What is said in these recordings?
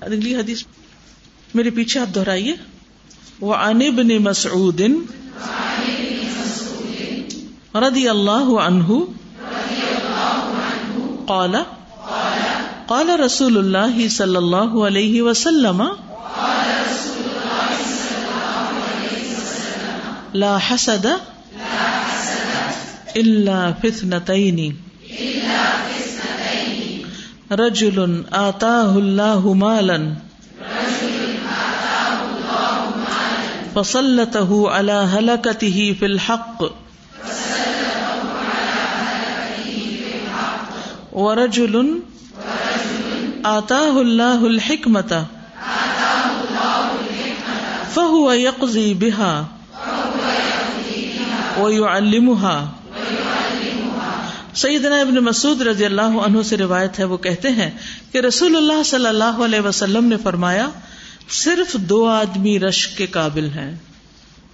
اگلی حدیث میرے پیچھے آپ دہرائیے۔ وہ انبن مسعود رضی اللہ عنہ، قال قال رسول اللہ صلی اللہ علیہ وسلم، لا حسد الا فتنتين رجل آتاه الله مالا فسلته على هلكته في الحق ورجل آتاه الله الحكمة فهو يقضي بها ويعلمها سیدنا ابن مسعود رضی اللہ عنہ سے روایت ہے، وہ کہتے ہیں کہ رسول اللہ صلی اللہ علیہ وسلم نے فرمایا، صرف دو آدمی رشک کے قابل ہیں۔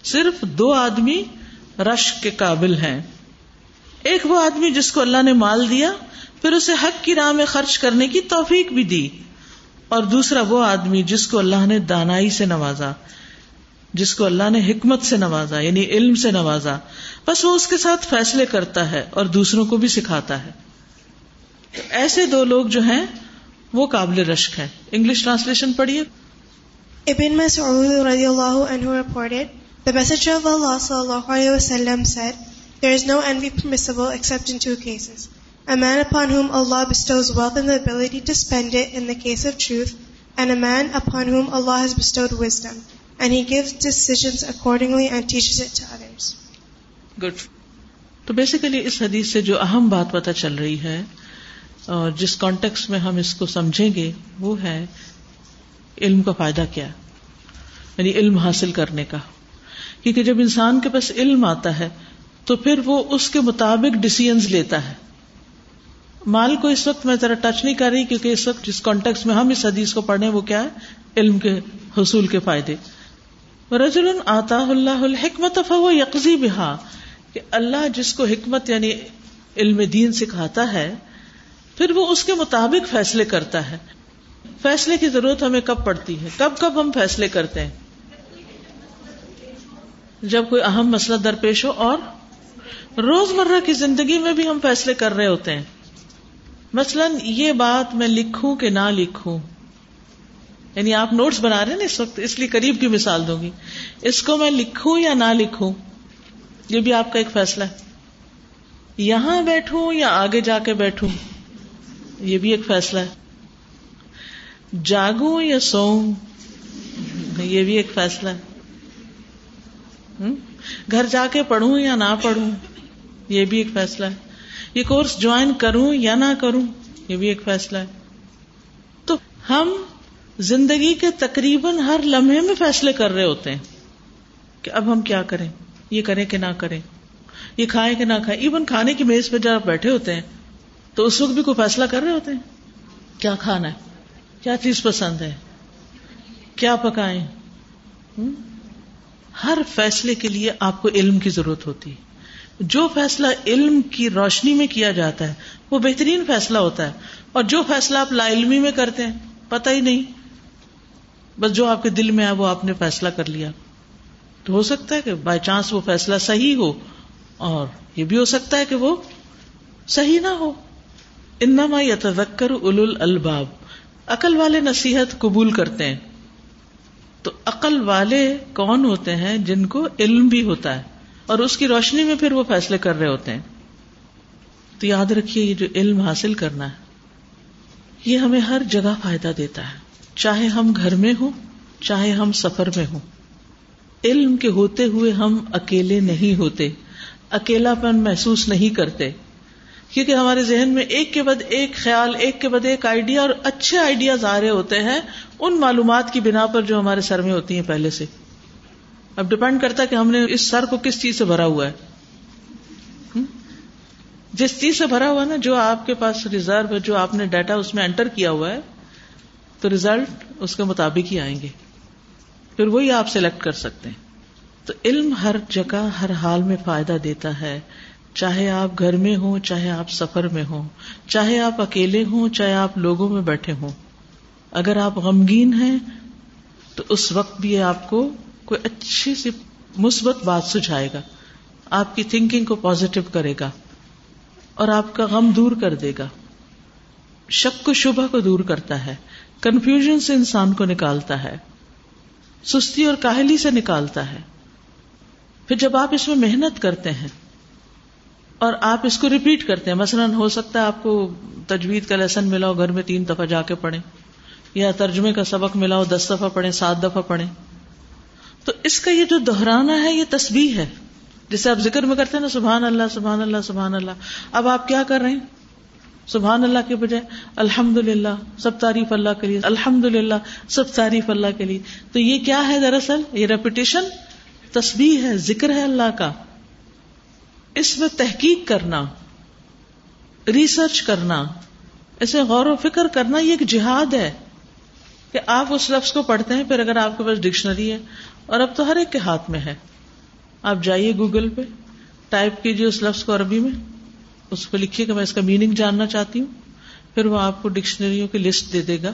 صرف دو آدمی رشک کے قابل ہیں۔ ایک وہ آدمی جس کو اللہ نے مال دیا، پھر اسے حق کی راہ میں خرچ کرنے کی توفیق بھی دی۔ اور دوسرا وہ آدمی جس کو اللہ نے دانائی سے نوازا۔ جس کو اللہ نے حکمت سے نوازا یعنی علم سے نوازا بس وہ اس کے ساتھ فیصلے کرتا ہے اور دوسروں کو بھی سکھاتا ہے تو ایسے دو لوگ جو ہیں وہ قابل رشک ہیں انگلش ٹرانسلیشن پڑھیے Ibn Mas'ud radiallahu anhu reported, The Messenger of Allah sallallahu alayhi wa sallam said, There is no envy permissible except in two cases. A man upon whom Allah bestows wealth and the ability to spend it in the case of truth, and a man upon whom Allah has bestowed wisdom, and he gives decisions accordingly and teaches it to others. Good تو basically اس حدیث سے جو اہم بات پتہ چل رہی ہے اور جس کانٹیکس میں ہم اس کو سمجھیں گے، وہ ہے علم کا فائدہ کیا؟ یعنی علم حاصل کرنے کا۔ کیونکہ جب انسان کے پاس علم آتا ہے، تو پھر وہ اس کے مطابق ڈسیزنز لیتا ہے۔ مال کو اس وقت میں ذرا ٹچ نہیں کر رہی، کیونکہ اس وقت جس کانٹیکس میں ہم اس حدیث کو پڑھیں، وہ کیا ہے؟ علم کے حصول کے فائدے۔ رجل آتا اللہ الحکمت فهو یقضی بہا، کہ اللہ جس کو حکمت یعنی علم دین سکھاتا ہے، پھر وہ اس کے مطابق فیصلے کرتا ہے۔ فیصلے کی ضرورت ہمیں کب پڑتی ہے؟ کب کب ہم فیصلے کرتے ہیں؟ جب کوئی اہم مسئلہ درپیش ہو اور روز مرہ کی زندگی میں بھی ہم فیصلے کر رہے ہوتے ہیں۔ مثلاً یہ بات میں لکھوں کہ نہ لکھوں۔ یعنی آپ نوٹس بنا رہے ہیں نا اس وقت، اس لیے قریب کی مثال دوں گی۔ اس کو میں لکھوں یا نہ لکھوں، یہ بھی آپ کا ایک فیصلہ ہے۔ یہاں بیٹھوں یا آگے جا کے بیٹھوں، یہ بھی ایک فیصلہ ہے۔ جاگوں یا سو یہ بھی ایک فیصلہ ہے۔ گھر جا کے پڑھوں یا نہ پڑھوں، یہ بھی ایک فیصلہ ہے۔ یہ کورس جوائن کروں یا نہ کروں، یہ بھی ایک فیصلہ ہے۔ تو ہم زندگی کے تقریباً ہر لمحے میں فیصلے کر رہے ہوتے ہیں کہ اب ہم کیا کریں؟ یہ کریں کہ نہ کریں؟ یہ کھائیں کہ نہ کھائیں؟ ایون کھانے کی میز پہ جب آپ بیٹھے ہوتے ہیں، تو اس وقت بھی کوئی فیصلہ کر رہے ہوتے ہیں؟ کیا کھانا ہے؟ کیا چیز پسند ہے؟ کیا پکائیں؟ ہر فیصلے کے لیے آپ کو علم کی ضرورت ہوتی ہے۔ جو فیصلہ علم کی روشنی میں کیا جاتا ہے، وہ بہترین فیصلہ ہوتا ہے۔ اور جو فیصلہ آپ لا علمی میں کرتے ہیں، پتہ ہی نہیں۔ بس جو آپ کے دل میں ہے وہ آپ نے فیصلہ کر لیا تو ہو سکتا ہے کہ بائی چانس وہ فیصلہ صحیح ہو اور یہ بھی ہو سکتا ہے کہ وہ صحیح نہ ہو۔ انما یتذکر اول الباب عقل والے نصیحت قبول کرتے ہیں۔ تو عقل والے کون ہوتے ہیں جن کو علم بھی ہوتا ہے اور اس کی روشنی میں پھر وہ فیصلے کر رہے ہوتے ہیں۔ تو یاد رکھیے یہ جو علم حاصل کرنا ہے، یہ ہمیں ہر جگہ فائدہ دیتا ہے۔ چاہے ہم گھر میں ہوں، چاہے ہم سفر میں ہوں۔ علم کے ہوتے ہوئے ہم اکیلے نہیں ہوتے اکیلا پن محسوس نہیں کرتے۔ کیونکہ ہمارے ذہن میں ایک کے بعد ایک خیال، ایک کے بعد ایک آئیڈیا اور اچھے آئیڈیاز آ رہے ہوتے ہیں، ان معلومات کی بنا پر جو ہمارے سر میں ہوتی ہیں پہلے سے۔ اب ڈپینڈ کرتا ہے کہ ہم نے اس سر کو کس چیز سے بھرا ہوا ہے۔ جس چیز سے بھرا ہوا نا، جو آپ کے پاس ریزرو ہے، جو آپ نے ڈیٹا اس میں انٹر کیا ہوا ہے تو ریزلٹ اس کے مطابق ہی آئیں گے۔ پھر وہی آپ سلیکٹ کر سکتے ہیں۔ تو علم ہر جگہ، ہر حال میں فائدہ دیتا ہے۔ چاہے آپ گھر میں ہوں، چاہے آپ سفر میں ہوں، چاہے آپ اکیلے ہوں، چاہے آپ لوگوں میں بیٹھے ہوں۔ اگر آپ غمگین ہیں، تو اس وقت بھی آپ کو کوئی اچھی سی مثبت بات سجھائے گا۔ آپ کی تھنکنگ کو پازیٹو کرے گا۔ اور آپ کا غم دور کر دے گا۔ شک کو شبہ کو دور کرتا ہے۔ کنفیوژن سے انسان کو نکالتا ہے، سستی اور کاہلی سے نکالتا ہے۔ پھر جب آپ اس میں محنت کرتے ہیں اور آپ اس کو ریپیٹ کرتے ہیں، مثلاً ہو سکتا ہے آپ کو تجوید کا لیسن ملا ہو، گھر میں تین دفعہ جا کے پڑھیں، یا ترجمے کا سبق ملا ہو، دس دفعہ پڑھیں، سات دفعہ پڑھیں۔ تو اس کا یہ جو دہرانا ہے، یہ تسبیح ہے۔ جسے آپ ذکر میں کرتے ہیں نا، سبحان اللہ سبحان اللہ سبحان اللہ۔ اب آپ کیا کر رہے ہیں؟ سبحان اللہ کے بجائے الحمد للہ سب تعریف اللہ کے لیے الحمد للہ سب تعریف اللہ کے لیے۔ تو یہ کیا ہے دراصل؟ یہ ریپوٹیشن تسبیح ہے، ذکر ہے اللہ کا۔ اس میں تحقیق کرنا ریسرچ کرنا، اسے غور و فکر کرنا، یہ ایک جہاد ہے کہ آپ اس لفظ کو پڑھتے ہیں، پھر اگر آپ کے پاس ڈکشنری ہے، اور اب تو ہر ایک کے ہاتھ میں ہے۔ آپ جائیے گوگل پہ، ٹائپ کیجیے اس لفظ کو عربی میں۔ اس کو لکھیے کہ میں اس کا میننگ جاننا چاہتی ہوں، پھر وہ آپ کو ڈکشنریوں کی لسٹ دے دے گا۔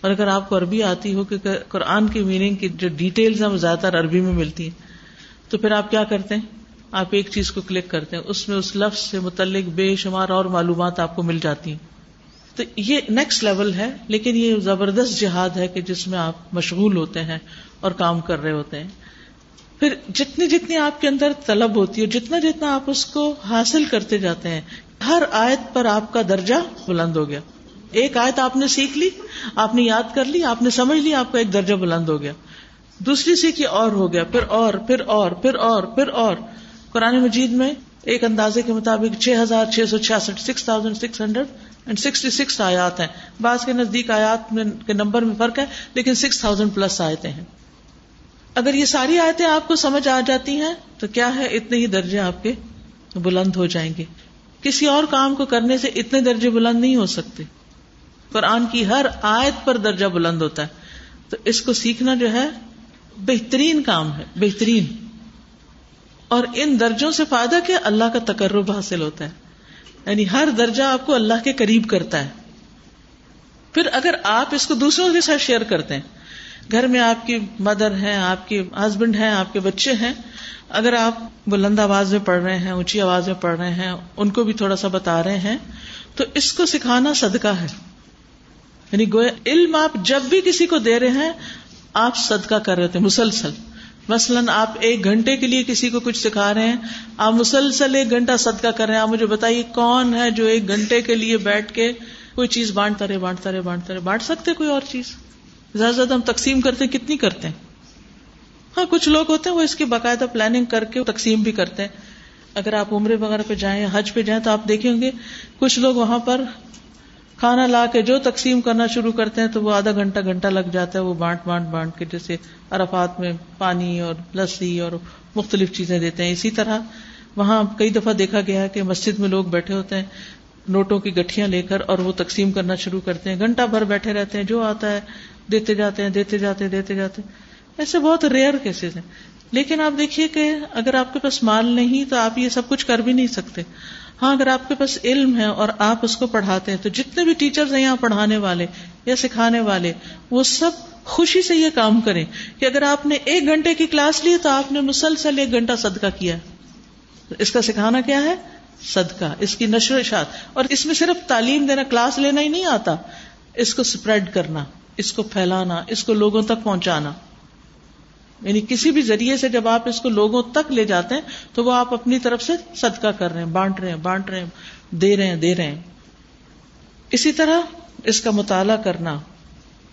اور اگر آپ کو عربی آتی ہو کہ قرآن کی میننگ کی جو ڈیٹیلز ہیں وہ زیادہ تر عربی میں ملتی ہیں، تو پھر آپ کیا کرتے ہیں؟ آپ ایک چیز کو کلک کرتے ہیں، اس میں اس لفظ سے متعلق بے شمار اور معلومات آپ کو مل جاتی ہیں۔ تو یہ نیکسٹ لیول ہے، لیکن یہ زبردست جہاد ہے کہ جس میں آپ مشغول ہوتے ہیں اور کام کر رہے ہوتے ہیں۔ پھر جتنی جتنی آپ کے اندر طلب ہوتی ہے، جتنا جتنا آپ اس کو حاصل کرتے جاتے ہیں، ہر آیت پر آپ کا درجہ بلند ہو گیا۔ ایک آیت آپ نے سیکھ لی، آپ نے یاد کر لی، آپ نے سمجھ لی، آپ کا ایک درجہ بلند ہو گیا۔ دوسری سیکھی، اور ہو گیا، پھر اور پھر اور پھر اور پھر اور۔ قرآن مجید میں ایک اندازے کے مطابق چھ ہزار چھ سو چھیاسٹھ، six thousand six hundred and sixty six آیات ہیں۔ بعض کے نزدیک آیات میں، کے نمبر میں فرق ہے، لیکن سکس تھاؤزینڈ پلس آیتیں ہیں۔ اگر یہ ساری آیتیں آپ کو سمجھ آ جاتی ہیں، تو کیا ہے؟ اتنے ہی درجے آپ کے بلند ہو جائیں گے۔ کسی اور کام کو کرنے سے اتنے درجے بلند نہیں ہو سکتے۔ قرآن کی ہر آیت پر درجہ بلند ہوتا ہے۔ تو اس کو سیکھنا جو ہے، بہترین کام ہے، بہترین۔ اور ان درجوں سے فائدہ کیا؟ اللہ کا تقرب حاصل ہوتا ہے۔ یعنی ہر درجہ آپ کو اللہ کے قریب کرتا ہے۔ پھر اگر آپ اس کو دوسروں کے ساتھ شیئر کرتے ہیں گھر میں آپ کی مدر ہیں، آپ کی ہسبینڈ ہیں، آپ کے بچے ہیں، اگر آپ بلند آواز میں پڑھ رہے ہیں، اونچی آواز میں پڑھ رہے ہیں، ان کو بھی تھوڑا سا بتا رہے ہیں، تو اس کو سکھانا صدقہ ہے۔ یعنی گویا علم آپ جب بھی کسی کو دے رہے ہیں، آپ صدقہ کر رہے تھے مسلسل۔ مثلاً آپ ایک گھنٹے کے لیے کسی کو کچھ سکھا رہے ہیں، آپ مسلسل ایک گھنٹہ صدقہ کر رہے ہیں، آپ مجھے بتائیے کون ہے جو ایک گھنٹے کے لیے بیٹھ کے کوئی چیز بانٹتا رہے بانٹتا رہے بانٹتا رہے، بانٹ سکتے کوئی اور چیز؟ زیادہ زیادہ ہم تقسیم کرتے ہیں، کتنی کرتے ہیں؟ ہاں کچھ لوگ ہوتے ہیں، وہ اس کی باقاعدہ پلاننگ کر کے تقسیم بھی کرتے ہیں۔ اگر آپ عمرے وغیرہ پہ جائیں حج پہ جائیں تو آپ دیکھیں گے، کچھ لوگ وہاں پر کھانا لا کے جو تقسیم کرنا شروع کرتے ہیں تو وہ آدھا گھنٹہ گھنٹہ لگ جاتا ہے، وہ بانٹ بانٹ بانٹ کے جیسے عرفات میں پانی اور لسی اور مختلف چیزیں دیتے ہیں۔ اسی طرح وہاں کئی دفعہ دیکھا گیا ہے کہ مسجد میں لوگ بیٹھے ہوتے ہیں نوٹوں کی گٹھیاں لے کر اور وہ تقسیم کرنا شروع کرتے ہیں۔ گھنٹہ بھر بیٹھے رہتے ہیں۔ جو آتا ہے، دیتے جاتے ہیں، دیتے جاتے ہیں، دیتے جاتے ہیں۔ ایسے بہت ریئر کیسز ہیں۔ لیکن آپ دیکھیے کہ اگر آپ کے پاس مال نہیں تو آپ یہ سب کچھ کر بھی نہیں سکتے۔ ہاں اگر آپ کے پاس علم ہے اور آپ اس کو پڑھاتے ہیں تو جتنے بھی ٹیچر ہیں یہاں پڑھانے والے یا سکھانے والے، وہ سب خوشی سے یہ کام کریں کہ اگر آپ نے ایک گھنٹے کی کلاس لی تو آپ نے مسلسل ایک گھنٹہ صدقہ کیا۔ اس کا سکھانا کیا ہے؟ صدقہ، اس کی نشر اشاعت۔ اور اس میں صرف تعلیم دینا، کلاس لینا ہی نہیں آتا۔ اس کو اسپریڈ کرنا، اس کو پھیلانا، اس کو لوگوں تک پہنچانا۔ یعنی کسی بھی ذریعے سے جب آپ اس کو لوگوں تک لے جاتے ہیں، تو وہ آپ اپنی طرف سے صدقہ کر رہے ہیں، بانٹ رہے ہیں، بانٹ رہے ہیں، دے رہے ہیں، دے رہے ہیں۔ اسی طرح اس کا مطالعہ کرنا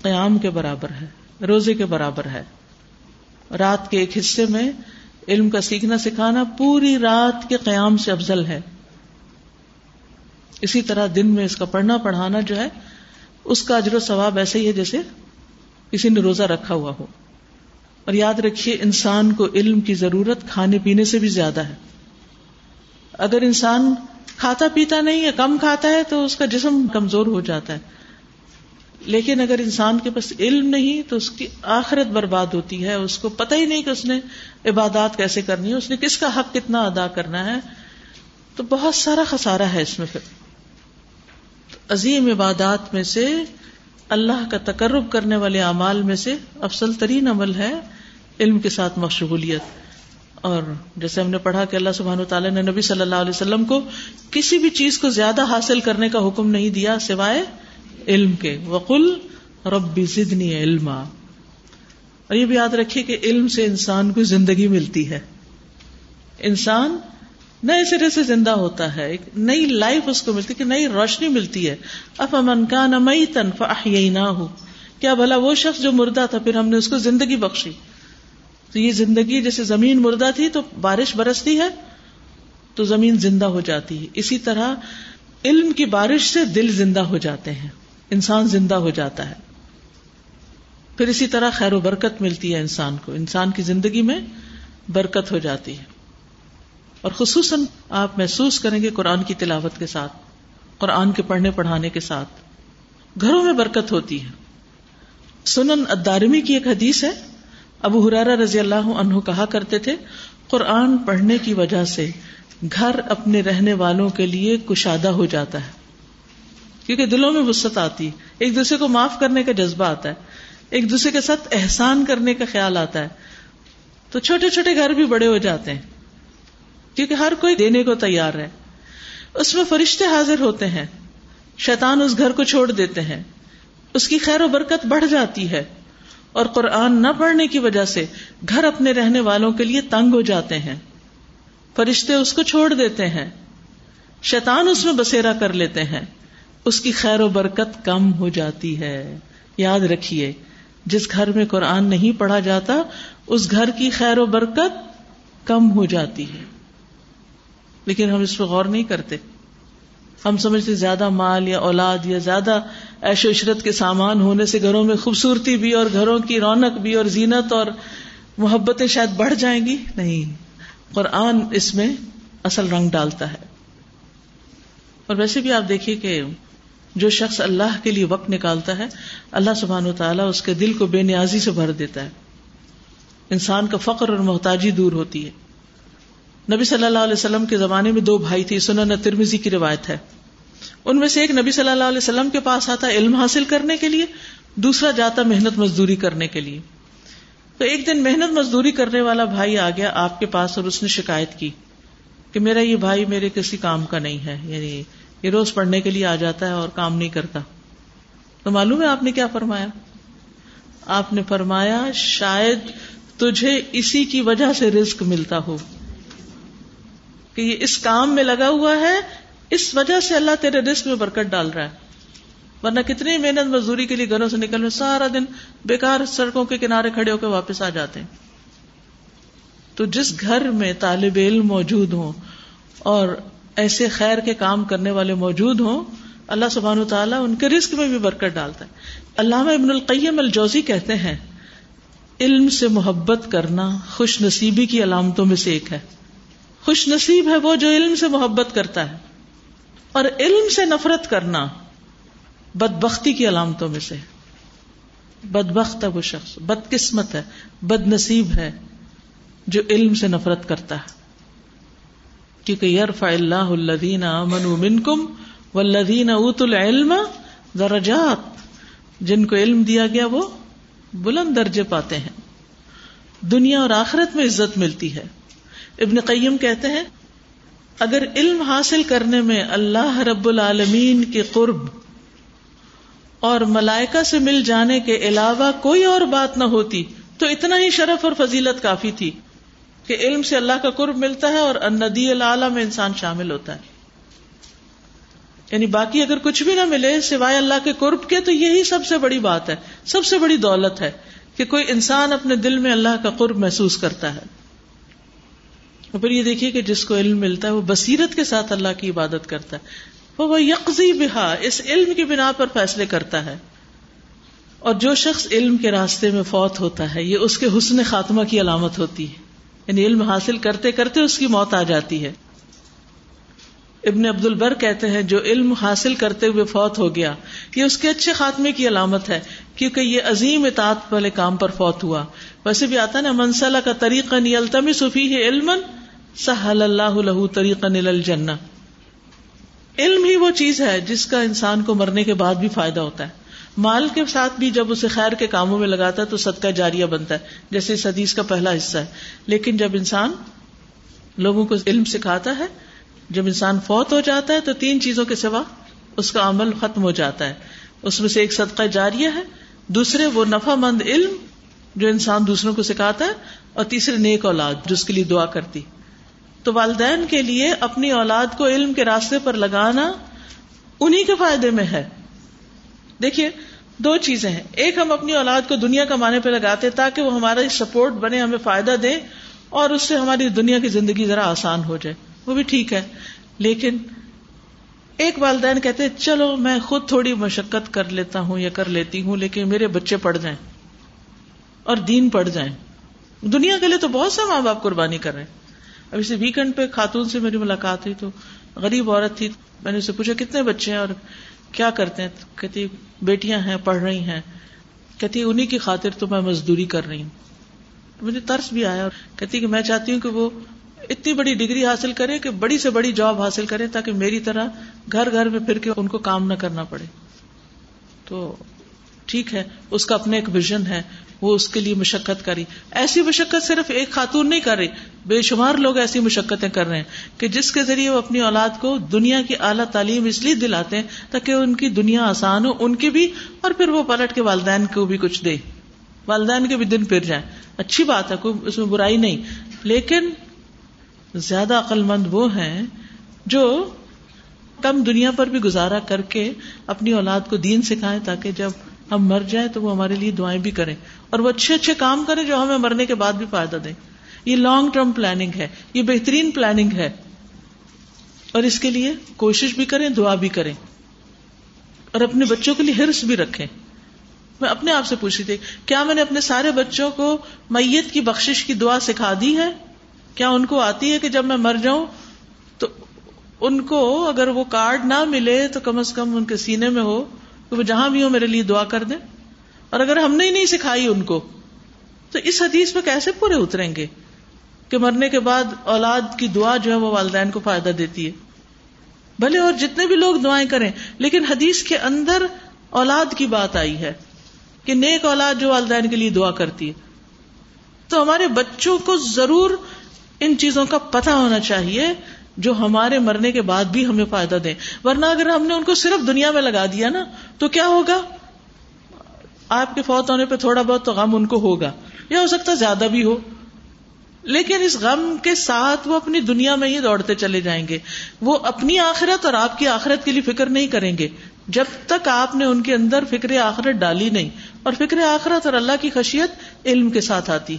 قیام کے برابر ہے، روزے کے برابر ہے۔ رات کے ایک حصے میں علم کا سیکھنا سکھانا پوری رات کے قیام سے افضل ہے۔ اسی طرح دن میں اس کا پڑھنا پڑھانا جو ہے، اس کا اجر و ثواب ایسے ہی ہے جیسے کسی نے روزہ رکھا ہوا ہو۔ اور یاد رکھیے، انسان کو علم کی ضرورت کھانے پینے سے بھی زیادہ ہے۔ اگر انسان کھاتا پیتا نہیں ہے، کم کھاتا ہے، تو اس کا جسم کمزور ہو جاتا ہے۔ لیکن اگر انسان کے پاس علم نہیں، تو اس کی آخرت برباد ہوتی ہے۔ اس کو پتہ ہی نہیں کہ اس نے عبادات کیسے کرنی ہے، اس نے کس کا حق کتنا ادا کرنا ہے۔ تو بہت سارا خسارا ہے اس میں پھر۔ عظیم عبادات میں سے اللہ کا تقرب کرنے والے اعمال میں سے افضل ترین عمل ہے علم کے ساتھ مشغولیت۔ اور جیسے ہم نے پڑھا کہ اللہ سبحان تعالیٰ نے نبی صلی اللہ علیہ وسلم کو کسی بھی چیز کو زیادہ حاصل کرنے کا حکم نہیں دیا سوائے علم کے۔ وقل ربی زدنی علما۔ اور یہ بھی یاد رکھیے کہ علم سے انسان کو زندگی ملتی ہے۔ انسان نئے سرے سے زندہ ہوتا ہے، ایک نئی لائف اس کو ملتی کہ نئی روشنی ملتی ہے۔ اب امن کا نمئی تنف نہ ہو کیا بھلا وہ شخص جو مردہ تھا، پھر ہم نے اس کو زندگی بخشی۔ تو یہ زندگی جیسے زمین مردہ تھی تو بارش برستی ہے، تو زمین زندہ ہو جاتی ہے۔ اسی طرح علم کی بارش سے دل زندہ ہو جاتے ہیں، انسان زندہ ہو جاتا ہے۔ پھر اسی طرح خیر و برکت ملتی ہے انسان کو۔ انسان کی زندگی میں برکت ہو جاتی ہے۔ اور خصوصاً آپ محسوس کریں گے قرآن کی تلاوت کے ساتھ، قرآن کے پڑھنے پڑھانے کے ساتھ۔ گھروں میں برکت ہوتی ہے۔ سنن ادارمی کی ایک حدیث ہے۔ ابو حرارا رضی اللہ عنہ کہا کرتے تھے، قرآن پڑھنے کی وجہ سے گھر اپنے رہنے والوں کے لیے کشادہ ہو جاتا ہے۔ کیونکہ دلوں میں وسط آتی ہے ایک دوسرے کو معاف کرنے کا جذبہ آتا ہے، ایک دوسرے کے ساتھ احسان کرنے کا خیال آتا ہے۔ تو چھوٹے چھوٹے گھر بھی بڑے ہو جاتے ہیں۔ کیونکہ ہر کوئی دینے کو تیار ہے۔ اس میں فرشتے حاضر ہوتے ہیں۔ شیطان اس گھر کو چھوڑ دیتے ہیں۔ اس کی خیر و برکت بڑھ جاتی ہے۔ اور قرآن نہ پڑھنے کی وجہ سے گھر اپنے رہنے والوں کے لیے تنگ ہو جاتے ہیں۔ فرشتے اس کو چھوڑ دیتے ہیں۔ شیطان اس میں بسیرا کر لیتے ہیں۔ اس کی خیر و برکت کم ہو جاتی ہے۔ یاد رکھیے، جس گھر میں قرآن نہیں پڑھا جاتا، اس گھر کی خیر و برکت کم ہو جاتی ہے۔ لیکن ہم اس پہ غور نہیں کرتے۔ ہم سمجھتے زیادہ مال یا اولاد یا زیادہ ایش و عشرت کے سامان ہونے سے گھروں میں خوبصورتی بھی اور گھروں کی رونق بھی اور زینت اور محبتیں شاید بڑھ جائیں گی؟ نہیں۔ قرآن اس میں اصل رنگ ڈالتا ہے۔ اور ویسے بھی آپ دیکھیے کہ جو شخص اللہ کے لیے وقت نکالتا ہے، اللہ سبحان و تعالیٰ اس کے دل کو بے نیازی سے بھر دیتا ہے۔ انسان کا فقر اور محتاجی دور ہوتی ہے۔ نبی صلی اللہ علیہ وسلم کے زمانے میں دو بھائی تھی سنن ترمیزی کی روایت ہے۔ ان میں سے ایک نبی صلی اللہ علیہ وسلم کے پاس آتا علم حاصل کرنے کے لیے، دوسرا جاتا محنت مزدوری کرنے کے لیے۔ تو ایک دن محنت مزدوری کرنے والا بھائی آ گیا آپ کے پاس اور اس نے شکایت کی کہ میرا یہ بھائی میرے کسی کام کا نہیں ہے یعنی یہ روز پڑھنے کے لیے آ جاتا ہے اور کام نہیں کرتا۔ تو معلوم ہے آپ نے کیا فرمایا؟ آپ نے فرمایا، شاید تجھے اسی کی وجہ سے رزق ملتا ہو۔ کہ یہ اس کام میں لگا ہوا ہے، اس وجہ سے اللہ تیرے رسک میں برکت ڈال رہا ہے۔ ورنہ کتنی محنت مزدوری کے لیے گھروں سے نکل سارا دن بیکار سڑکوں کے کنارے کھڑے ہو کے واپس آ جاتے ہیں۔ تو جس گھر میں طالب علم موجود ہوں اور ایسے خیر کے کام کرنے والے موجود ہوں، اللہ سبحان تعالیٰ ان کے رسک میں بھی برکت ڈالتا ہے۔ علامہ ابن القیم الجوزی کہتے ہیں، علم سے محبت کرنا خوش نصیبی کی علامتوں میں سے ایک ہے۔ خوش نصیب ہے وہ جو علم سے محبت کرتا ہے اور علم سے نفرت کرنا بد بختی کی علامتوں میں سے بد بخت ہے وہ شخص بد قسمت ہے بد نصیب ہے جو علم سے نفرت کرتا ہے۔ کیونکہ یرف اللہ الدین امن منکم والذین اوت العلم درجات، جن کو علم دیا گیا وہ بلند درجے پاتے ہیں۔ دنیا اور آخرت میں عزت ملتی ہے۔ ابن قیم کہتے ہیں، اگر علم حاصل کرنے میں اللہ رب العالمین کے قرب اور ملائکہ سے مل جانے کے علاوہ کوئی اور بات نہ ہوتی، تو اتنا ہی شرف اور فضیلت کافی تھی کہ علم سے اللہ کا قرب ملتا ہے اور ندی العلیٰ میں انسان شامل ہوتا ہے۔ یعنی باقی اگر کچھ بھی نہ ملے سوائے اللہ کے قرب کے، تو یہی سب سے بڑی بات ہے، سب سے بڑی دولت ہے کہ کوئی انسان اپنے دل میں اللہ کا قرب محسوس کرتا ہے۔ پھر یہ دیکھیے کہ جس کو علم ملتا ہے وہ بصیرت کے ساتھ اللہ کی عبادت کرتا ہے۔ وہ یکزی بہا، اس علم کی بنا پر فیصلے کرتا ہے۔ اور جو شخص علم کے راستے میں فوت ہوتا ہے، یہ اس کے حسن خاتمہ کی علامت ہوتی ہے۔ یعنی علم حاصل کرتے کرتے اس کی موت آ جاتی ہے۔ ابن عبد البر کہتے ہیں، جو علم حاصل کرتے ہوئے فوت ہو گیا، یہ اس کے اچھے خاتمے کی علامت ہے، کیونکہ یہ عظیم اطاعت والے کام پر فوت ہوا۔ ویسے بھی آتا نا منسلہ کا طریقہ نیلتمی صفی ہے علم سہل اللہ لہو طریقہ نل علم ہی وہ چیز ہے جس کا انسان کو مرنے کے بعد بھی فائدہ ہوتا ہے۔ مال کے ساتھ بھی جب اسے خیر کے کاموں میں لگاتا ہے تو صدقہ جاریہ بنتا ہے، جیسے اس حدیث کا پہلا حصہ ہے۔ لیکن جب انسان لوگوں کو علم سکھاتا ہے، جب انسان فوت ہو جاتا ہے تو تین چیزوں کے سوا اس کا عمل ختم ہو جاتا ہے۔ اس میں سے ایک صدقہ جاریہ ہے، دوسرے وہ نفع مند علم جو انسان دوسروں کو سکھاتا ہے، اور تیسرے نیک اولاد جو اس کے لیے دعا کرتی۔ تو والدین کے لیے اپنی اولاد کو علم کے راستے پر لگانا انہیں کے فائدے میں ہے۔ دیکھیے، دو چیزیں ہیں۔ ایک، ہم اپنی اولاد کو دنیا کمانے پہ لگاتے تاکہ وہ ہمارا سپورٹ بنے، ہمیں فائدہ دے اور اس سے ہماری دنیا کی زندگی ذرا آسان ہو جائے۔ وہ بھی ٹھیک ہے۔ لیکن ایک والدین کہتے چلو میں خود تھوڑی مشقت کر لیتا ہوں یا کر لیتی ہوں، لیکن میرے بچے پڑھ جائیں اور دین پڑھ جائیں۔ دنیا کے لیے تو بہت سے ماں باپ قربانی کر رہے ہیں۔ اب اسے ویکینڈ پہ خاتون سے میری ملاقات ہوئی تو غریب عورت تھی، میں نے اسے پوچھا، کتنے بچے ہیں اور کیا کرتے ہیں؟ کہتی بیٹیاں ہیں، پڑھ رہی ہیں۔ کہتی انہیں کی خاطر تو میں مزدوری کر رہی ہوں۔ مجھے ترس بھی آیا کہتی کہ میں چاہتی ہوں کہ وہ اتنی بڑی ڈگری حاصل کرے کہ بڑی سے بڑی جاب حاصل کرے تاکہ میری طرح گھر گھر میں پھر کے ان کو کام نہ کرنا پڑے۔ تو ٹھیک ہے، اس کا اپنے ایک ویژن ہے۔ وہ اس کے لیے مشقت کری ایسی مشقت صرف ایک خاتون نہیں کر رہی، بے شمار لوگ ایسی مشقتیں کر رہے ہیں کہ جس کے ذریعے وہ اپنی اولاد کو دنیا کی اعلیٰ تعلیم اس لیے دلاتے ہیں تاکہ ان کی دنیا آسان ہو، ان کی بھی، اور پھر وہ پلٹ کے والدین کو بھی کچھ دے۔ والدین کے بھی دن پھر جائیں۔ اچھی بات ہے، کوئی اس میں برائی نہیں۔ لیکن زیادہ عقل مند وہ ہیں جو کم دنیا پر بھی گزارا کر کے اپنی اولاد کو دین سکھائیں تاکہ جب ہم مر جائیں تو وہ ہمارے لیے دعائیں بھی کریں اور وہ اچھے اچھے کام کریں جو ہمیں مرنے کے بعد بھی فائدہ دیں۔ یہ لانگ ٹرم پلاننگ ہے، یہ بہترین پلاننگ ہے۔ اور اس کے لیے کوشش بھی کریں، دعا بھی کریں۔ اور اپنے بچوں کے لیے ہرس بھی رکھیں۔ میں اپنے آپ سے پوچھی تھی، کیا میں نے اپنے سارے بچوں کو میت کی بخش کی دعا سکھا دی ہے؟ کیا ان کو آتی ہے کہ جب میں مر جاؤں تو ان کو اگر وہ کارڈ نہ ملے تو کم از کم ان کے سینے میں ہو۔ کہ وہ جہاں بھی ہو میرے لیے دعا کر دیں۔ اور اگر ہم نے نہیں سکھائی ان کو، تو اس حدیث پہ کیسے پورے اتریں گے کہ مرنے کے بعد اولاد کی دعا جو ہے وہ والدین کو فائدہ دیتی ہے؟ بھلے اور جتنے بھی لوگ دعائیں کریں، لیکن حدیث کے اندر اولاد کی بات آئی ہے کہ نیک اولاد جو والدین کے لیے دعا کرتی ہے۔ تو ہمارے بچوں کو ضرور ان چیزوں کا پتہ ہونا چاہیے جو ہمارے مرنے کے بعد بھی ہمیں فائدہ دیں۔ ورنہ اگر ہم نے ان کو صرف دنیا میں لگا دیا نا، تو کیا ہوگا؟ آپ کے فوت ہونے پہ تھوڑا بہت تو غم ان کو ہوگا، یا ہو سکتا زیادہ بھی ہو۔ لیکن اس غم کے ساتھ وہ اپنی دنیا میں ہی دوڑتے چلے جائیں گے۔ وہ اپنی آخرت اور آپ کی آخرت کے لیے فکر نہیں کریں گے۔ جب تک آپ نے ان کے اندر فکر آخرت ڈالی نہیں، اور فکر آخرت اور اللہ کی خشیت علم کے ساتھ آتی۔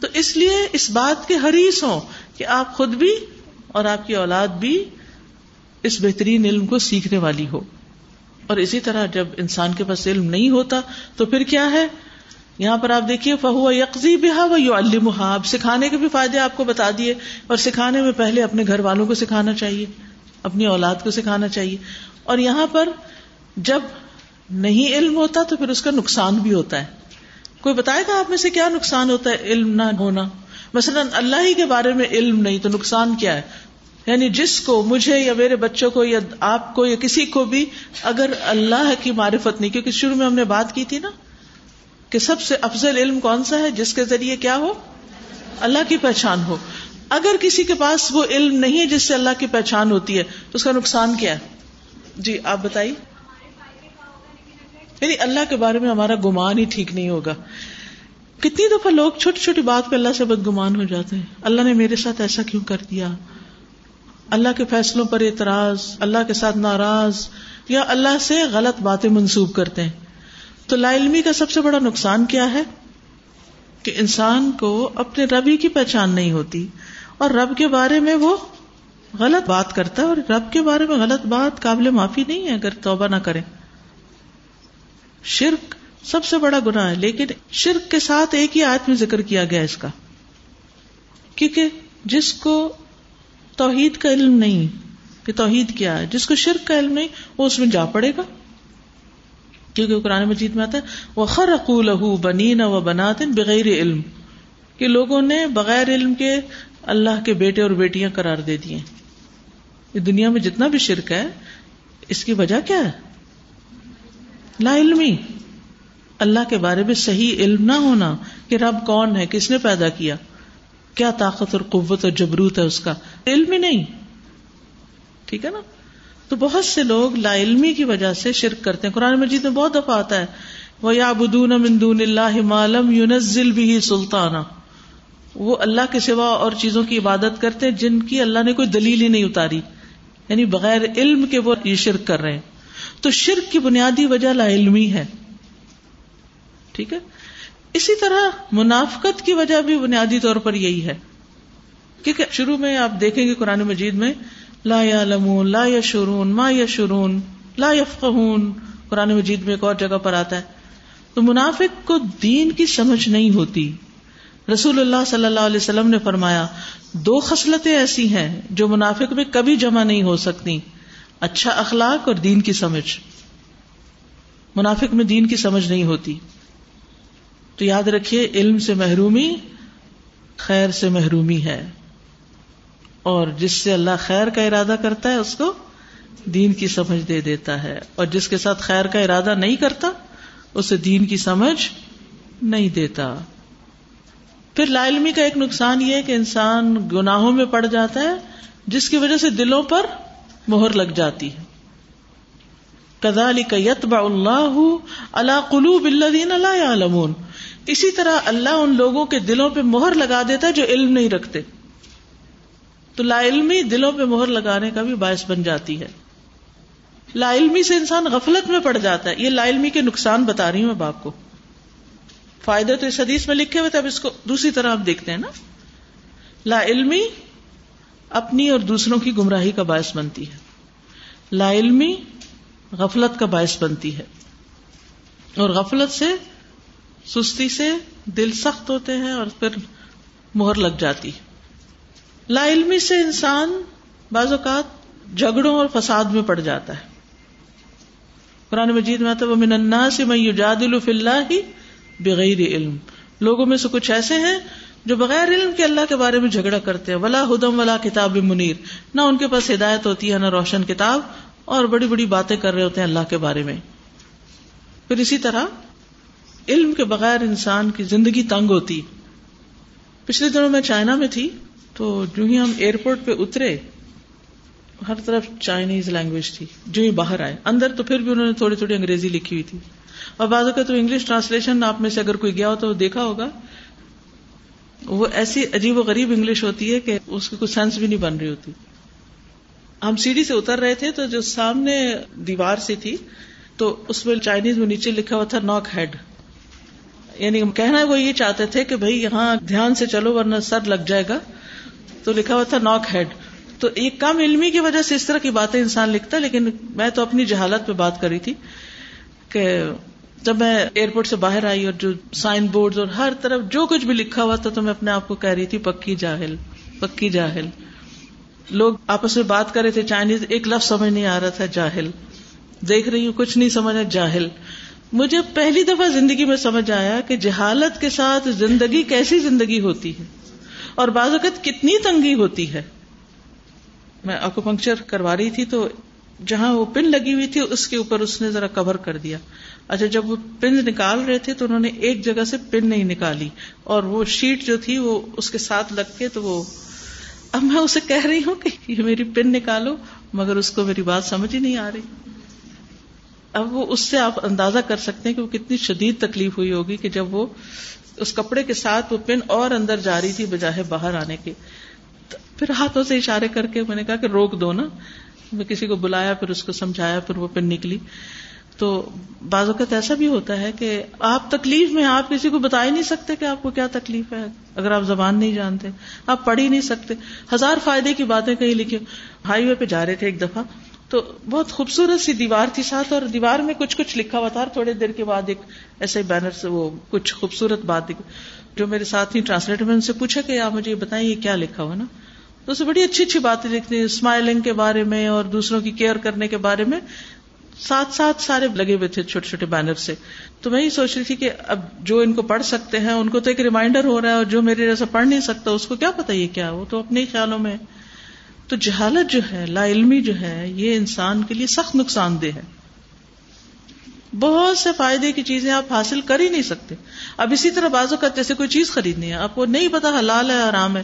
تو اس لیے اس بات کے حریص ہوں کہ آپ خود بھی اور آپ کی اولاد بھی اس بہترین علم کو سیکھنے والی ہو۔ اور اسی طرح جب انسان کے پاس علم نہیں ہوتا تو پھر کیا ہے؟ یہاں پر آپ دیکھیے فہو یکزی بحا و یو الحاب سکھانے کے بھی فائدے آپ کو بتا دیے، اور سکھانے میں پہلے اپنے گھر والوں کو سکھانا چاہیے، اپنی اولاد کو سکھانا چاہیے۔ اور یہاں پر جب نہیں علم ہوتا تو پھر اس کا نقصان بھی ہوتا ہے۔ کوئی بتائے گا آپ میں سے کیا نقصان ہوتا ہے علم نہ ہونا؟ مثلاً اللہ ہی کے بارے میں علم نہیں تو نقصان کیا ہے؟ یعنی جس کو مجھے یا میرے بچوں کو یا آپ کو یا کسی کو بھی اگر اللہ کی معرفت نہیں، کیونکہ شروع میں ہم نے بات کی تھی نا کہ سب سے افضل علم کون سا ہے، جس کے ذریعے کیا ہو؟ اللہ کی پہچان ہو۔ اگر کسی کے پاس وہ علم نہیں ہے جس سے اللہ کی پہچان ہوتی ہے، تو اس کا نقصان کیا ہے؟ جی آپ بتائیے۔ یعنی اللہ کے بارے میں ہمارا گمان ہی ٹھیک نہیں ہوگا۔ کتنی دفعہ لوگ چھوٹی چھوٹی بات پہ اللہ سے بدگمان ہو جاتے ہیں۔ اللہ نے میرے ساتھ ایسا کیوں کر دیا؟ اللہ کے فیصلوں پر اعتراض، اللہ کے ساتھ ناراض یا اللہ سے غلط باتیں منسوب کرتے ہیں۔ تو لا علمی کا سب سے بڑا نقصان کیا ہے؟ کہ انسان کو اپنے ربی کی پہچان نہیں ہوتی اور رب کے بارے میں وہ غلط بات کرتا ہے اور رب کے بارے میں غلط بات قابل معافی نہیں ہے اگر توبہ نہ کرے۔ شرک سب سے بڑا گنا ہے، لیکن شرک کے ساتھ ایک ہی آیت میں ذکر کیا گیا اس کا۔ کیونکہ جس کو توحید کا علم نہیں کہ توحید کیا ہے؟ جس کو شرک کا علم نہیں، وہ اس میں جا پڑے گا۔ کیونکہ قرآن مجید میں آتا ہے وہ خر لہو بنی نہ وہ بناتن بغیر علم۔ کہ لوگوں نے بغیر علم کے اللہ کے بیٹے اور بیٹیاں قرار دے دیے یہ دنیا میں جتنا بھی شرک ہے، اس کی وجہ کیا ہے؟ لا علمی۔ اللہ کے بارے میں صحیح علم نہ ہونا کہ رب کون ہے، کس نے پیدا کیا؟ کیا طاقت اور قوت اور جبروت ہے اس کا؟ علم ہی نہیں۔ ٹھیک ہے نا؟ تو بہت سے لوگ لا علمی کی وجہ سے شرک کرتے ہیں۔ قرآن مجید میں بہت دفعہ آتا ہے وہ یا بدون مندون اللہ مالم یونزل بھی سلطانہ وہ اللہ کے سوا اور چیزوں کی عبادت کرتے ہیں جن کی اللہ نے کوئی دلیل ہی نہیں اتاری۔ یعنی بغیر علم کے وہ یہ شرک کر رہے ہیں۔ تو شرک کی بنیادی وجہ لا علمی ہے۔ ٹھیک ہے؟ اسی طرح منافقت کی وجہ بھی بنیادی طور پر یہی ہے۔ کیونکہ شروع میں آپ دیکھیں گے قرآن مجید میں، لا یا لمون لا یا شرون ما یا شرون لا یفقہون قرآن مجید میں ایک اور جگہ پر آتا ہے۔ تو منافق کو دین کی سمجھ نہیں ہوتی۔ رسول اللہ صلی اللہ علیہ وسلم نے فرمایا، دو خصلتیں ایسی ہیں جو منافق میں کبھی جمع نہیں ہو سکتی۔ اچھا اخلاق اور دین کی سمجھ۔ منافق میں دین کی سمجھ نہیں ہوتی۔ تو یاد رکھیے، علم سے محرومی خیر سے محرومی ہے۔ اور جس سے اللہ خیر کا ارادہ کرتا ہے، اس کو دین کی سمجھ دے دیتا ہے۔ اور جس کے ساتھ خیر کا ارادہ نہیں کرتا، اسے دین کی سمجھ نہیں دیتا۔ پھر لا علمی کا ایک نقصان یہ ہے کہ انسان گناہوں میں پڑ جاتا ہے، جس کی وجہ سے دلوں پر مہر لگ جاتی ہے۔ کدا علی کا یت اللہ اللہ قلو بلین اللہ عالمون اسی طرح اللہ ان لوگوں کے دلوں پہ مہر لگا دیتا ہے جو علم نہیں رکھتے۔ تو لا علمی دلوں پہ مہر لگانے کا بھی باعث بن جاتی ہے۔ لا علمی سے انسان غفلت میں پڑ جاتا ہے۔ یہ لا علمی کے نقصان بتا رہی ہوں میں باپ کو۔ فائدے تو اس حدیث میں لکھے ہوئے تھے، اب اس کو دوسری طرح آپ دیکھتے ہیں نا۔ لا علمی اپنی اور دوسروں کی گمراہی کا باعث بنتی ہے۔ لا علمی غفلت کا باعث بنتی ہے۔ اور غفلت سے سستی سے دل سخت ہوتے ہیں اور پھر مہر لگ جاتی لا علمی سے انسان بعض اوقات جھگڑوں اور فساد میں پڑ جاتا ہے۔ قرآن مجید میں آتا من الناس من یجادل فی اللہ ہی بغیر علم۔ لوگوں میں سے کچھ ایسے ہیں جو بغیر علم کے اللہ کے بارے میں جھگڑا کرتے ہیں۔ ولا ہدم ولا کتاب منیر نہ ان کے پاس ہدایت ہوتی ہے، نہ روشن کتاب۔ اور بڑی بڑی باتیں کر رہے ہوتے ہیں اللہ کے بارے میں۔ پھر اسی طرح علم کے بغیر انسان کی زندگی تنگ ہوتی۔ پچھلے دنوں میں چائنا میں تھی تو جو ہی ہم ایئرپورٹ پہ اترے، ہر طرف چائنیز لینگویج تھی، جو ہی باہر آئے۔ اندر تو پھر بھی انہوں نے تھوڑی تھوڑی انگریزی لکھی ہوئی تھی۔ اور بعض اوقات تو انگلش ٹرانسلیشن آپ میں سے اگر کوئی گیا ہو تو دیکھا ہوگا۔ وہ ایسی عجیب و غریب انگلش ہوتی ہے کہ اس کی کوئی سینس بھی نہیں بن رہی ہوتی۔ ہم سیڑھی سے اتر رہے تھے تو جو سامنے دیوار سے تھی، تو اس میں چائنیز میں نیچے لکھا ہوا تھا ناک ہیڈ۔ یعنی کہنا وہ یہ چاہتے تھے کہ بھائی یہاں دھیان سے چلو ورنہ سر لگ جائے گا۔ تو لکھا ہوا تھا ناک ہیڈ۔ تو ایک کم علمی کی وجہ سے اس طرح کی باتیں انسان لکھتا، لیکن میں تو اپنی جہالت پہ بات کری تھی کہ جب میں ایئرپورٹ سے باہر آئی اور جو سائن بورڈ اور ہر طرف جو کچھ بھی لکھا ہوا تھا، تو میں اپنے آپ کو کہہ رہی تھی، پکی جاہل پکی جاہل۔ لوگ آپس میں بات کر رہے تھے چائنیز ایک لفظ سمجھ نہیں آ رہا تھا، جاہل۔ دیکھ رہی ہوں، کچھ نہیں سمجھ جاہل۔ مجھے پہلی دفعہ زندگی میں سمجھ آیا کہ جہالت کے ساتھ زندگی کیسی زندگی ہوتی ہے اور بعض اوقات کتنی تنگی ہوتی ہے۔ میں آپ کو پنکچر کروا رہی تھی تو جہاں وہ پن لگی ہوئی تھی، اس کے اوپر اس نے ذرا کور کر دیا۔ اچھا جب وہ پن نکال رہے تھے تو انہوں نے ایک جگہ سے پن نہیں نکالی اور وہ شیٹ جو تھی وہ اس کے ساتھ لگ کے تو وہ اب میں اسے کہہ رہی ہوں کہ یہ میری پن نکالو، مگر اس کو میری بات سمجھ ہی نہیں آ رہی۔ اب وہ اس سے آپ اندازہ کر سکتے ہیں کہ وہ کتنی شدید تکلیف ہوئی ہوگی کہ جب وہ اس کپڑے کے ساتھ وہ پن اور اندر جا رہی تھی بجائے باہر آنے کے۔ پھر ہاتھوں سے اشارے کر کے میں نے کہا کہ روک دو نا۔ میں کسی کو بلایا، پھر اس کو سمجھایا، پھر وہ پن نکلی۔ تو بعض اوقات ایسا بھی ہوتا ہے کہ آپ تکلیف میں آپ کسی کو بتا ہی نہیں سکتے کہ آپ کو کیا تکلیف ہے، اگر آپ زبان نہیں جانتے، آپ پڑھ ہی نہیں سکتے۔ ہزار فائدے کی باتیں کہیں لکھی، ہائی وے پہ جا رہے تھے ایک دفعہ، تو بہت خوبصورت سی دیوار تھی ساتھ، اور دیوار میں کچھ کچھ لکھا ہوا تھا تھوڑی دیر کے بعد ایک ایسے بینر سے وہ کچھ خوبصورت بات جو میرے ساتھ ہی ٹرانسلیٹر میں ان سے پوچھا کہ آپ مجھے یہ بتائیں، یہ کیا لکھا ہوا نا؟ تو اسے بڑی اچھی اچھی باتیں لکھتی ہیں، اسمائلنگ کے بارے میں، اور دوسروں کی کیئر کرنے کے بارے میں۔ ساتھ ساتھ سارے لگے ہوئے تھے چھوٹے چھوٹے بینر سے۔ تو میں یہ سوچ رہی تھی کہ اب جو ان کو پڑھ سکتے ہیں، ان کو تو ایک ریمائنڈر ہو رہا ہے اور جو میرے جیسا پڑھ نہیں سکتا، اس کو کیا پتا یہ کیا وہ تو اپنے خیالوں میں تو جہالت جو ہے، لا علمی جو ہے، یہ انسان کے لیے سخت نقصان دہ ہے۔ بہت سے فائدے کی چیزیں آپ حاصل کر ہی نہیں سکتے۔ اب اسی طرح بازو کا جیسے کوئی چیز خریدنی ہے، آپ کو نہیں پتا حلال ہے آرام ہے۔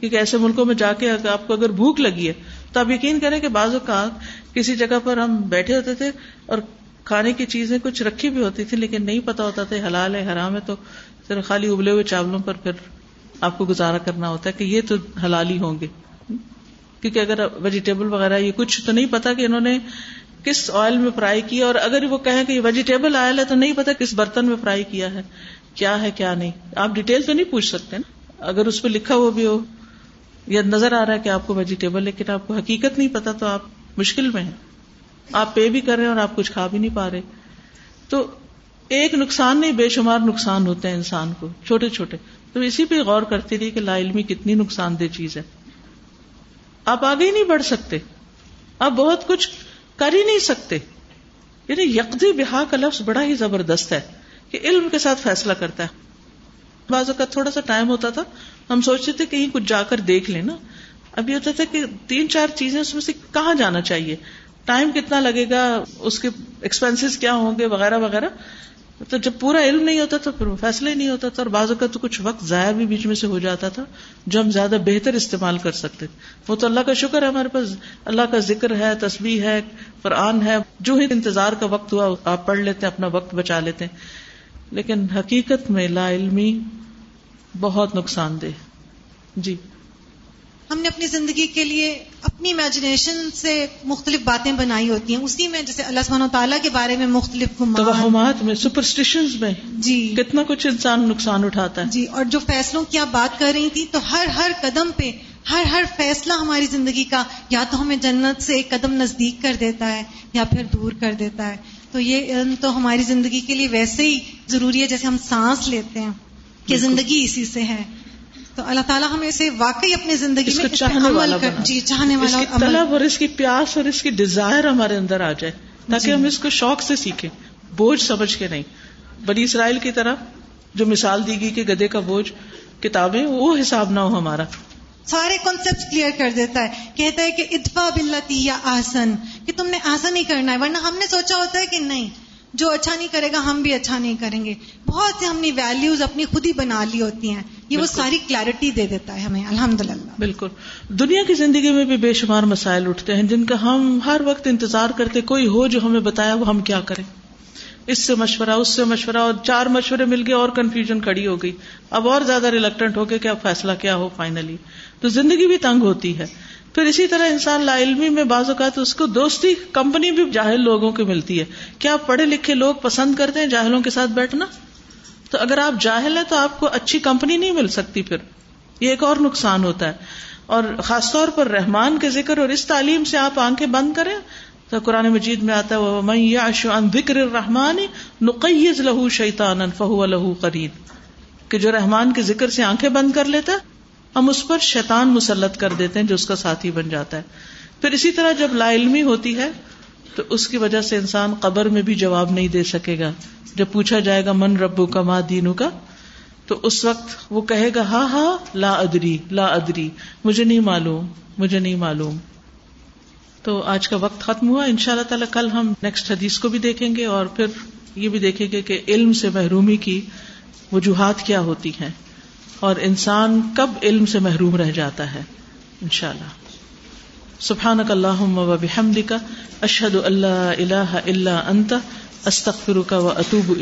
کیونکہ ایسے ملکوں میں جا کے آپ کو اگر بھوک لگی ہے، تو آپ یقین کریں کہ بازو کا کسی جگہ پر ہم بیٹھے ہوتے تھے اور کھانے کی چیزیں کچھ رکھی بھی ہوتی تھی، لیکن نہیں پتا ہوتا تھا، حلال ہے، حرام ہے، تو صرف خالی ابلے ہوئے چاولوں پر پھر آپ کو گزارا کرنا ہوتا ہے کہ یہ تو حلال ہی ہوں گے۔ کیونکہ اگر ویجیٹیبل وغیرہ یہ کچھ تو نہیں پتا کہ انہوں نے کس آئل میں فرائی کیا، اور اگر وہ کہیں کہ یہ ویجیٹیبل آئل ہے تو نہیں پتا کس برتن میں فرائی کیا ہے کیا ہے، کیا نہیں۔ آپ ڈیٹیل تو نہیں پوچھ سکتے نا۔ اگر اس پہ لکھا ہوا بھی ہو یا نظر آ رہا ہے کہ آپ کو ویجیٹیبل لیکن آپ کو حقیقت نہیں پتا، تو آپ مشکل میں ہیں۔ آپ پے بھی کر رہے ہیں اور آپ کچھ کھا بھی نہیں پا رہے۔ تو ایک نقصان نہیں، بے شمار نقصان ہوتے ہیں انسان کو، چھوٹے چھوٹے۔ تو اسی پہ غور کرتی رہی کہ لا علمی کتنی نقصان دہ چیز ہے۔ آپ آگے ہی نہیں بڑھ سکتے۔ آپ بہت کچھ کر ہی نہیں سکتے۔ یعنی یکدی بہا کا لفظ بڑا ہی زبردست ہے کہ علم کے ساتھ فیصلہ کرتا ہے۔ بعض اوقات تھوڑا سا ٹائم ہوتا تھا، ہم سوچتے تھے کہیں کچھ جا کر دیکھ لیں نا۔ ابھی ہوتا تھا کہ تین چار چیزیں اس میں سے کہاں جانا چاہیے؟ ٹائم کتنا لگے گا؟ اس کے ایکسپینسیز کیا ہوں گے؟ وغیرہ وغیرہ۔ تو جب پورا علم نہیں ہوتا تو پھر فیصلہ ہی نہیں ہوتا تھا اور بعض اوقات تو کچھ وقت ضائع بھی بیچ میں سے ہو جاتا تھا جو ہم زیادہ بہتر استعمال کر سکتے وہ تو اللہ کا شکر ہے ہمارے پاس۔ اللہ کا ذکر ہے تصویر ہے، قرآن ہے۔ جو ہی انتظار کا وقت ہوا، آپ پڑھ لیتے ہیں، اپنا وقت بچا لیتے ہیں۔ لیکن حقیقت میں لا علمی بہت نقصان دہ۔ جی۔ ہم نے اپنی زندگی کے لیے اپنی امیجنیشن سے مختلف باتیں بنائی ہوتی ہیں۔ اسی میں جیسے اللہ سبحانہ تعالیٰ کے بارے میں مختلف توہمات میں سپرسٹیشن میں۔ جی۔ کتنا کچھ انسان نقصان اٹھاتا ہے۔ جی اور جو فیصلوں کی آپ بات کر رہی تھی تو ہر ہر قدم پہ ہر ہر فیصلہ ہماری زندگی کا یا تو ہمیں جنت سے ایک قدم نزدیک کر دیتا ہے یا پھر دور کر دیتا ہے۔ تو یہ علم تو ہماری زندگی کے لیے ویسے ہی ضروری ہے جیسے ہم سانس لیتے ہیں کہ زندگی اسی سے ہے۔ تو اللہ تعالیٰ ہمیں اسے واقعی اپنی زندگی میں چاہنے والا جی چاہنے والا طلب اور اس کی پیاس اور اس کی ڈیزائر ہمارے اندر آ جائے تاکہ جی. ہم اس کو شوق سے سیکھیں بوجھ سمجھ کے نہیں۔ بنی اسرائیل کی طرح جو مثال دی گئی کہ گدے کا بوجھ کتابیں وہ حساب نہ ہو ہمارا۔ سارے کانسیپٹ کلیئر کر دیتا ہے۔ کہتا ہے کہ اتفا بلتی یا آسن کہ تم نے آسن ہی کرنا ہے ورنہ ہم نے سوچا ہوتا ہے کہ نہیں جو اچھا نہیں کرے گا ہم بھی اچھا نہیں کریں گے۔ بہت سے ہم نے ویلوز اپنی خود ہی بنا لی ہوتی ہیں۔ یہ وہ ساری کلیرٹی دے دیتا ہے ہمیں الحمد للہ بالکل۔ دنیا کی زندگی میں بھی بے شمار مسائل اٹھتے ہیں جن کا ہم ہر وقت انتظار کرتے کوئی ہو جو ہمیں بتایا وہ ہم کیا کریں۔ اس سے مشورہ اس سے مشورہ اور چار مشورے مل گئے اور کنفیوژن کھڑی ہو گئی۔ اب اور زیادہ ریلیکٹنٹ ہو گئے کہ اب فیصلہ کیا ہو فائنلی تو زندگی بھی تنگ ہوتی ہے۔ پھر اسی طرح انسان لا علمی میں بعض اوقات اس کو دوستی کمپنی بھی جاہل لوگوں کی ملتی ہے۔ کیا پڑھے لکھے لوگ پسند کرتے ہیں جاہلوں کے ساتھ بیٹھنا؟ تو اگر آپ جاہل ہیں تو آپ کو اچھی کمپنی نہیں مل سکتی پھر۔ یہ ایک اور نقصان ہوتا ہے۔ اور خاص طور پر رحمان کے ذکر اور اس تعلیم سے آپ آنکھیں بند کریں تو قرآن مجید میں آتا ہے میں ذکر رحمان نقیز لہو شیطان فہو لہو قرید کہ جو رحمان کے ذکر سے آنکھیں بند کر لیتا ہے، ہم اس پر شیطان مسلط کر دیتے ہیں جو اس کا ساتھی بن جاتا ہے۔ پھر اسی طرح جب لا علمی ہوتی ہے تو اس کی وجہ سے انسان قبر میں بھی جواب نہیں دے سکے گا۔ جب پوچھا جائے گا، من ربو کا ماں دینو کا تو اس وقت وہ کہے گا ہاں ہاں لا ادری لا ادری، مجھے نہیں معلوم، مجھے نہیں معلوم۔ تو آج کا وقت ختم ہوا۔ ان شاء اللہ تعالی کل ہم نیکسٹ حدیث کو بھی دیکھیں گے اور پھر یہ بھی دیکھیں گے کہ علم سے محرومی کی وجوہات کیا ہوتی ہیں اور انسان کب علم سے محروم رہ جاتا ہے۔ ان شاء اللہ سبحان اللہ بحمد کا اشد اللہ اللہ اللہ انت استخر کا و اطوب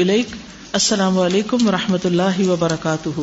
السلام علیکم و رحمۃ اللہ وبرکاتہ۔